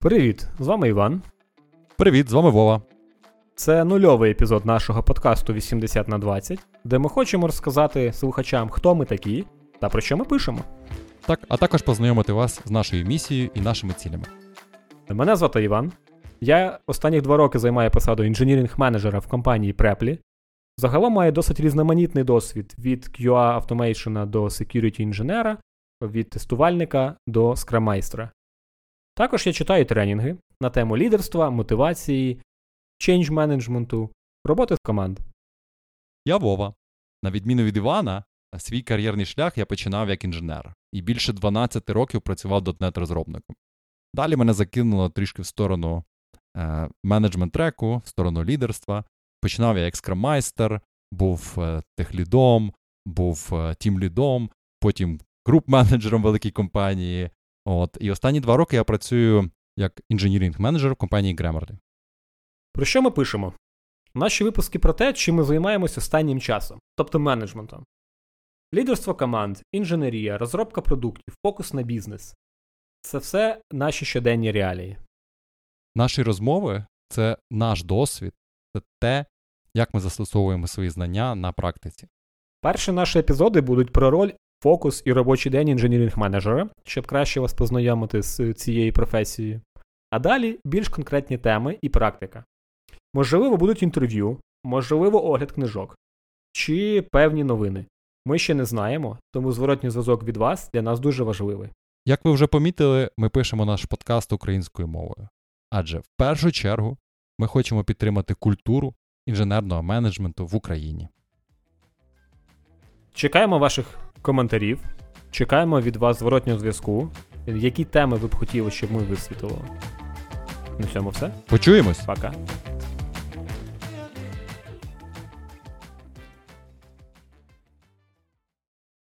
Привіт, з вами Іван. Привіт, з вами Вова. Це нульовий епізод нашого подкасту 80 на 20, де ми хочемо розказати слухачам, хто ми такі та про що ми пишемо. Так, а також познайомити вас з нашою місією і нашими цілями. Мене звати Іван. Я останні два роки займаю посаду інженірінг-менеджера в компанії Preply. Загалом маю досить різноманітний досвід від QA Automation до security інженера, від тестувальника до скрамайстра. Також я читаю тренінги на тему лідерства, мотивації, change менеджменту, роботи з команд. Я Вова. На відміну від Івана, свій кар'єрний шлях я починав як інженер і більше 12 років працював .NET розробником. Далі мене закинуло трішки в сторону е, менеджмент треку, в сторону лідерства. Починав я як скраммайстер, був е, техлідом, був е, тімлідом, потім груп-менеджером великій компанії. От, І останні два роки я працюю як інженірінг-менеджер в компанії Grammarly. Про що ми пишемо? Наші випуски про те, чим ми займаємося останнім часом, тобто менеджментом. Лідерство команд, інженерія, розробка продуктів, фокус на бізнес це все наші щоденні реалії. Наші розмови це наш досвід, це те, як ми застосовуємо свої знання на практиці. Перші наші епізоди будуть про роль, фокус і робочий день інженірінг-менеджера, щоб краще вас познайомити з цією професією. А далі більш конкретні теми і практика. Можливо, будуть інтерв'ю, можливо, огляд книжок чи певні новини. Ми ще не знаємо, тому зворотній зв'язок від вас для нас дуже важливий. Як ви вже помітили, ми пишемо наш подкаст українською мовою. Адже в першу чергу ми хочемо підтримати культуру інженерного менеджменту в Україні. Чекаємо ваших коментарів, чекаємо від вас зворотнього зв'язку, які теми ви б хотіли, щоб ми висвітлили. На цьому все. Почуємось! Пока.